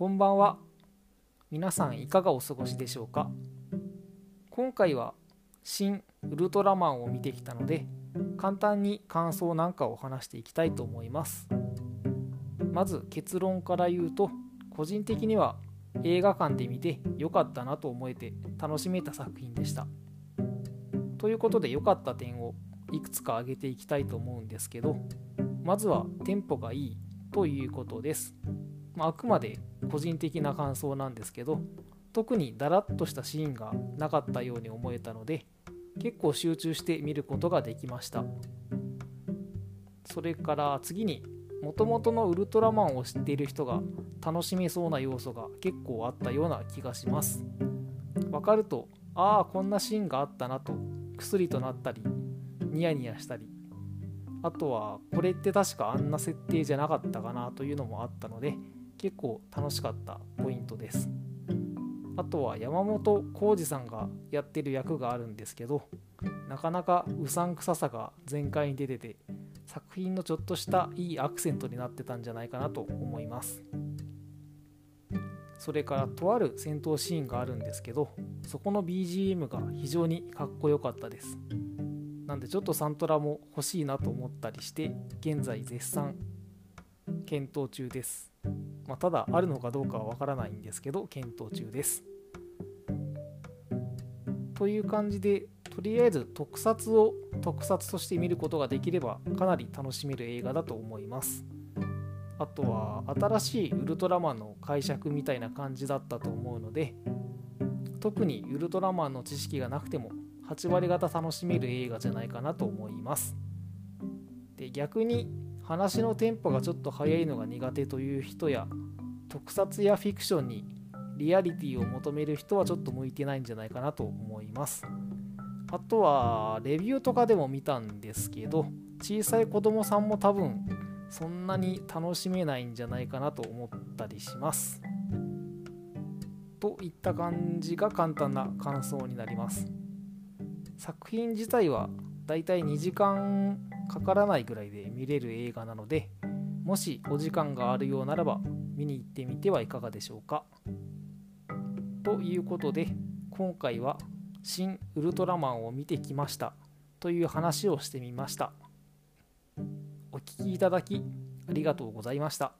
こんばんは。皆さんいかがお過ごしでしょうか？今回は新ウルトラマンを見てきたので簡単に感想なんかを話していきたいと思います。まず結論から言うと個人的には映画館で見て良かったなと思えて楽しめた作品でした。ということで良かった点をいくつか挙げていきたいと思うんですけどまずはテンポがいいということです、まあ、あくまで個人的な感想なんですけど特にダラッとしたシーンがなかったように思えたので結構集中して見ることができました。それから次にもともとのウルトラマンを知っている人が楽しめそうな要素が結構あったような気がします。わかるとああこんなシーンがあったなと薬となったりニヤニヤしたりあとはこれって確かあんな設定じゃなかったかなというのもあったので結構楽しかったポイントです。あとは山本浩二さんがやってる役があるんですけどなかなかうさんくささが全開に出てて作品のちょっとしたいいアクセントになってたんじゃないかなと思います。それからとある戦闘シーンがあるんですけどそこの BGM が非常にかっこよかったです。なんでちょっとサントラも欲しいなと思ったりして現在絶賛検討中です、まあ、ただあるのかどうかはわからないんですけど検討中です。という感じでとりあえず特撮を特撮として見ることができればかなり楽しめる映画だと思います。あとは新しいウルトラマンの解釈みたいな感じだったと思うので特にウルトラマンの知識がなくても8割方楽しめる映画じゃないかなと思います。で逆に話のテンポがちょっと速いのが苦手という人や特撮やフィクションにリアリティを求める人はちょっと向いてないんじゃないかなと思いますあとはレビューとかでも見たんですけど小さい子供さんも多分そんなに楽しめないんじゃないかなと思ったりします。といった感じが簡単な感想になります。作品自体はだいたい2時間かからないぐらいで見れる映画なのでもしお時間があるようならば見に行ってみてはいかがでしょうか。ということで今回は「新ウルトラマン」を見てきましたという話をしてみました。お聴きいただきありがとうございました。